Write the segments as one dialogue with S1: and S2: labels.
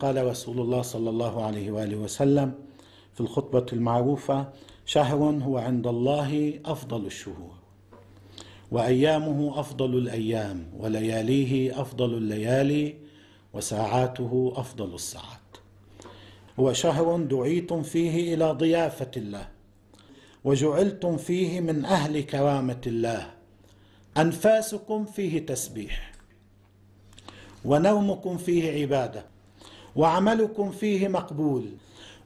S1: قال رسول الله صلى الله عليه وآله وسلم في الخطبة المعروفة شهر هو عند الله أفضل الشهور وأيامه أفضل الأيام ولياليه أفضل الليالي وساعاته أفضل الساعات. هو شهر دعيتم فيه إلى ضيافة الله وجعلتم فيه من أهل كرامة الله أنفاسكم فيه تسبيح ونومكم فيه عبادة وعملكم فيه مقبول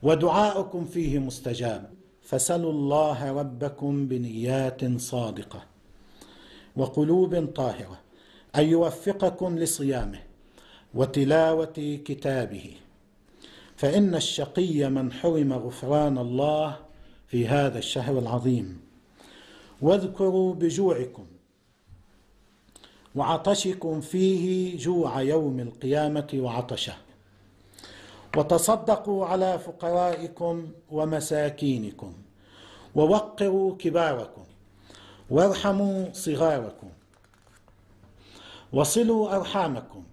S1: ودعاؤكم فيه مستجاب. فسلوا الله ربكم بنيات صادقة وقلوب طاهرة أن يوفقكم لصيامه وتلاوة كتابه. فإن الشقي من حرم غفران الله في هذا الشهر العظيم. واذكروا بجوعكم وعطشكم فيه جوع يوم القيامة وعطشه. وتصدقوا على فقرائكم ومساكينكم ووقروا كباركم وارحموا صغاركم وصلوا أرحامكم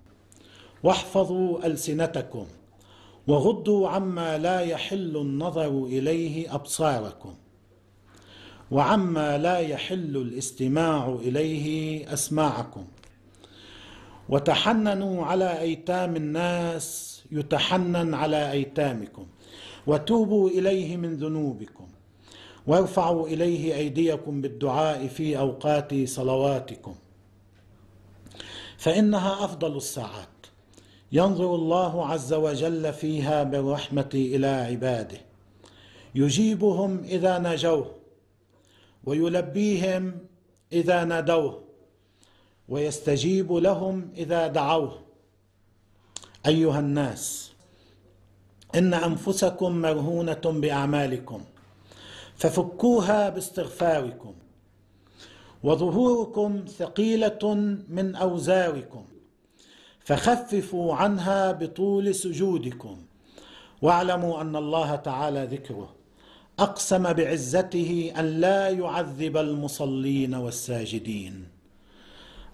S1: واحفظوا ألسنتكم وغضوا عما لا يحل النظر إليه أبصاركم وعما لا يحل الاستماع إليه أسماعكم وتحننوا على أيتام الناس يتحنن على أيتامكم وتوبوا إليه من ذنوبكم وارفعوا إليه أيديكم بالدعاء في أوقات صلواتكم فإنها أفضل الساعات ينظر الله عز وجل فيها بالرحمة إلى عباده يجيبهم إذا ناجوه ويلبيهم إذا نادوه ويستجيب لهم إذا دعوه أيها الناس إن أنفسكم مرهونه بأعمالكم ففكوها باستغفاركم وظهوركم ثقيلة من أوزاركم فخففوا عنها بطول سجودكم واعلموا أن الله تعالى ذكره أقسم بعزته أن لا يعذب المصلين والساجدين.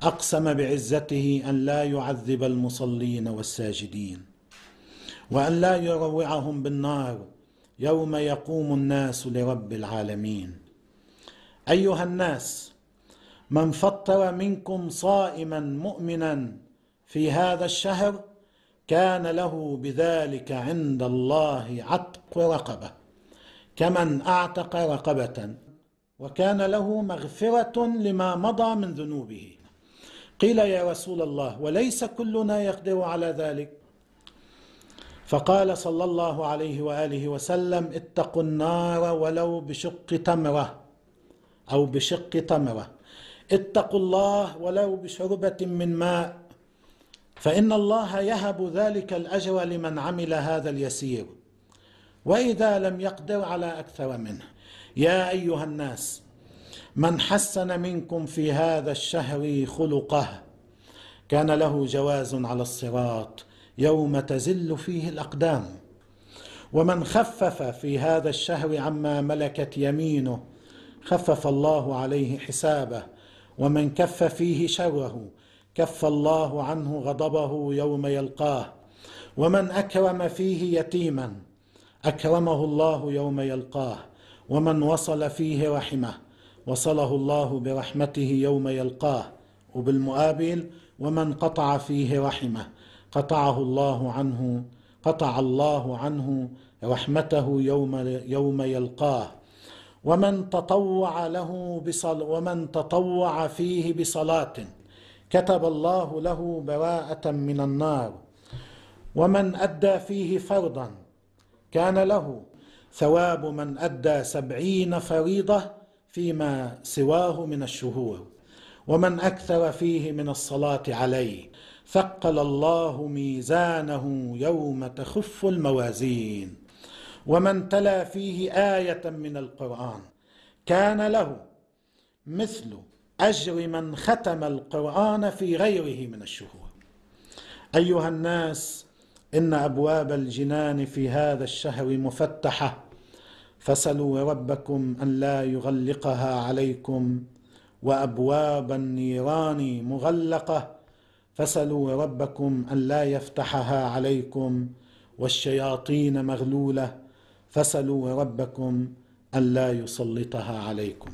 S1: أقسم بعزته أن لا يعذب المصلين والساجدين وأن لا يروعهم بالنار يوم يقوم الناس لرب العالمين. أيها الناس من فطر منكم صائما مؤمنا في هذا الشهر كان له بذلك عند الله عتق رقبة كمن أعتق رقبة وكان له مغفرة لما مضى من ذنوبه. قيل يا رسول الله وليس كلنا يقدر على ذلك. فقال صلى الله عليه وآله وسلم اتقوا النار ولو بشق تمرة أو بشق تمرة. اتقوا الله ولو بشربة من ماء فإن الله يهب ذلك الأجر لمن عمل هذا اليسير. وإذا لم يقدر على أكثر منه يا أيها الناس من حسن منكم في هذا الشهر خلقه كان له جواز على الصراط يوم تزل فيه الأقدام. ومن خفف في هذا الشهر عما ملكت يمينه خفف الله عليه حسابه. ومن كف فيه شره كف الله عنه غضبه يوم يلقاه. ومن أكرم فيه يتيما أكرمه الله يوم يلقاه. ومن وصل فيه رحمه وصله الله برحمته يوم يلقاه وبالمقابل ومن قطع فيه رحمه. قطعه الله عنه قطع الله عنه رحمته يوم يوم يلقاه. ومن تطوع له بصل ومن تطوع فيه بصلاة. كتب الله له براءة من النار. ومن أدى فيه فرضا كان له. ثواب من أدى سبعين فريضة فيما سواه من الشهور ومن أكثر فيه من الصلاة عليه ثقل الله ميزانه يوم تخف الموازين. ومن تلا فيه آية من القرآن كان له مثل أجر من ختم القرآن في غيره من الشهور. أيها الناس إن أبواب الجنان في هذا الشهر مفتحة فسلوا ربكم أن لا يغلقها عليكم وأبواب النيران مغلقة. فسلوا ربكم أن لا يفتحها عليكم والشياطين مغلولة. فاسألوا ربكم أن لا يسلطها عليكم.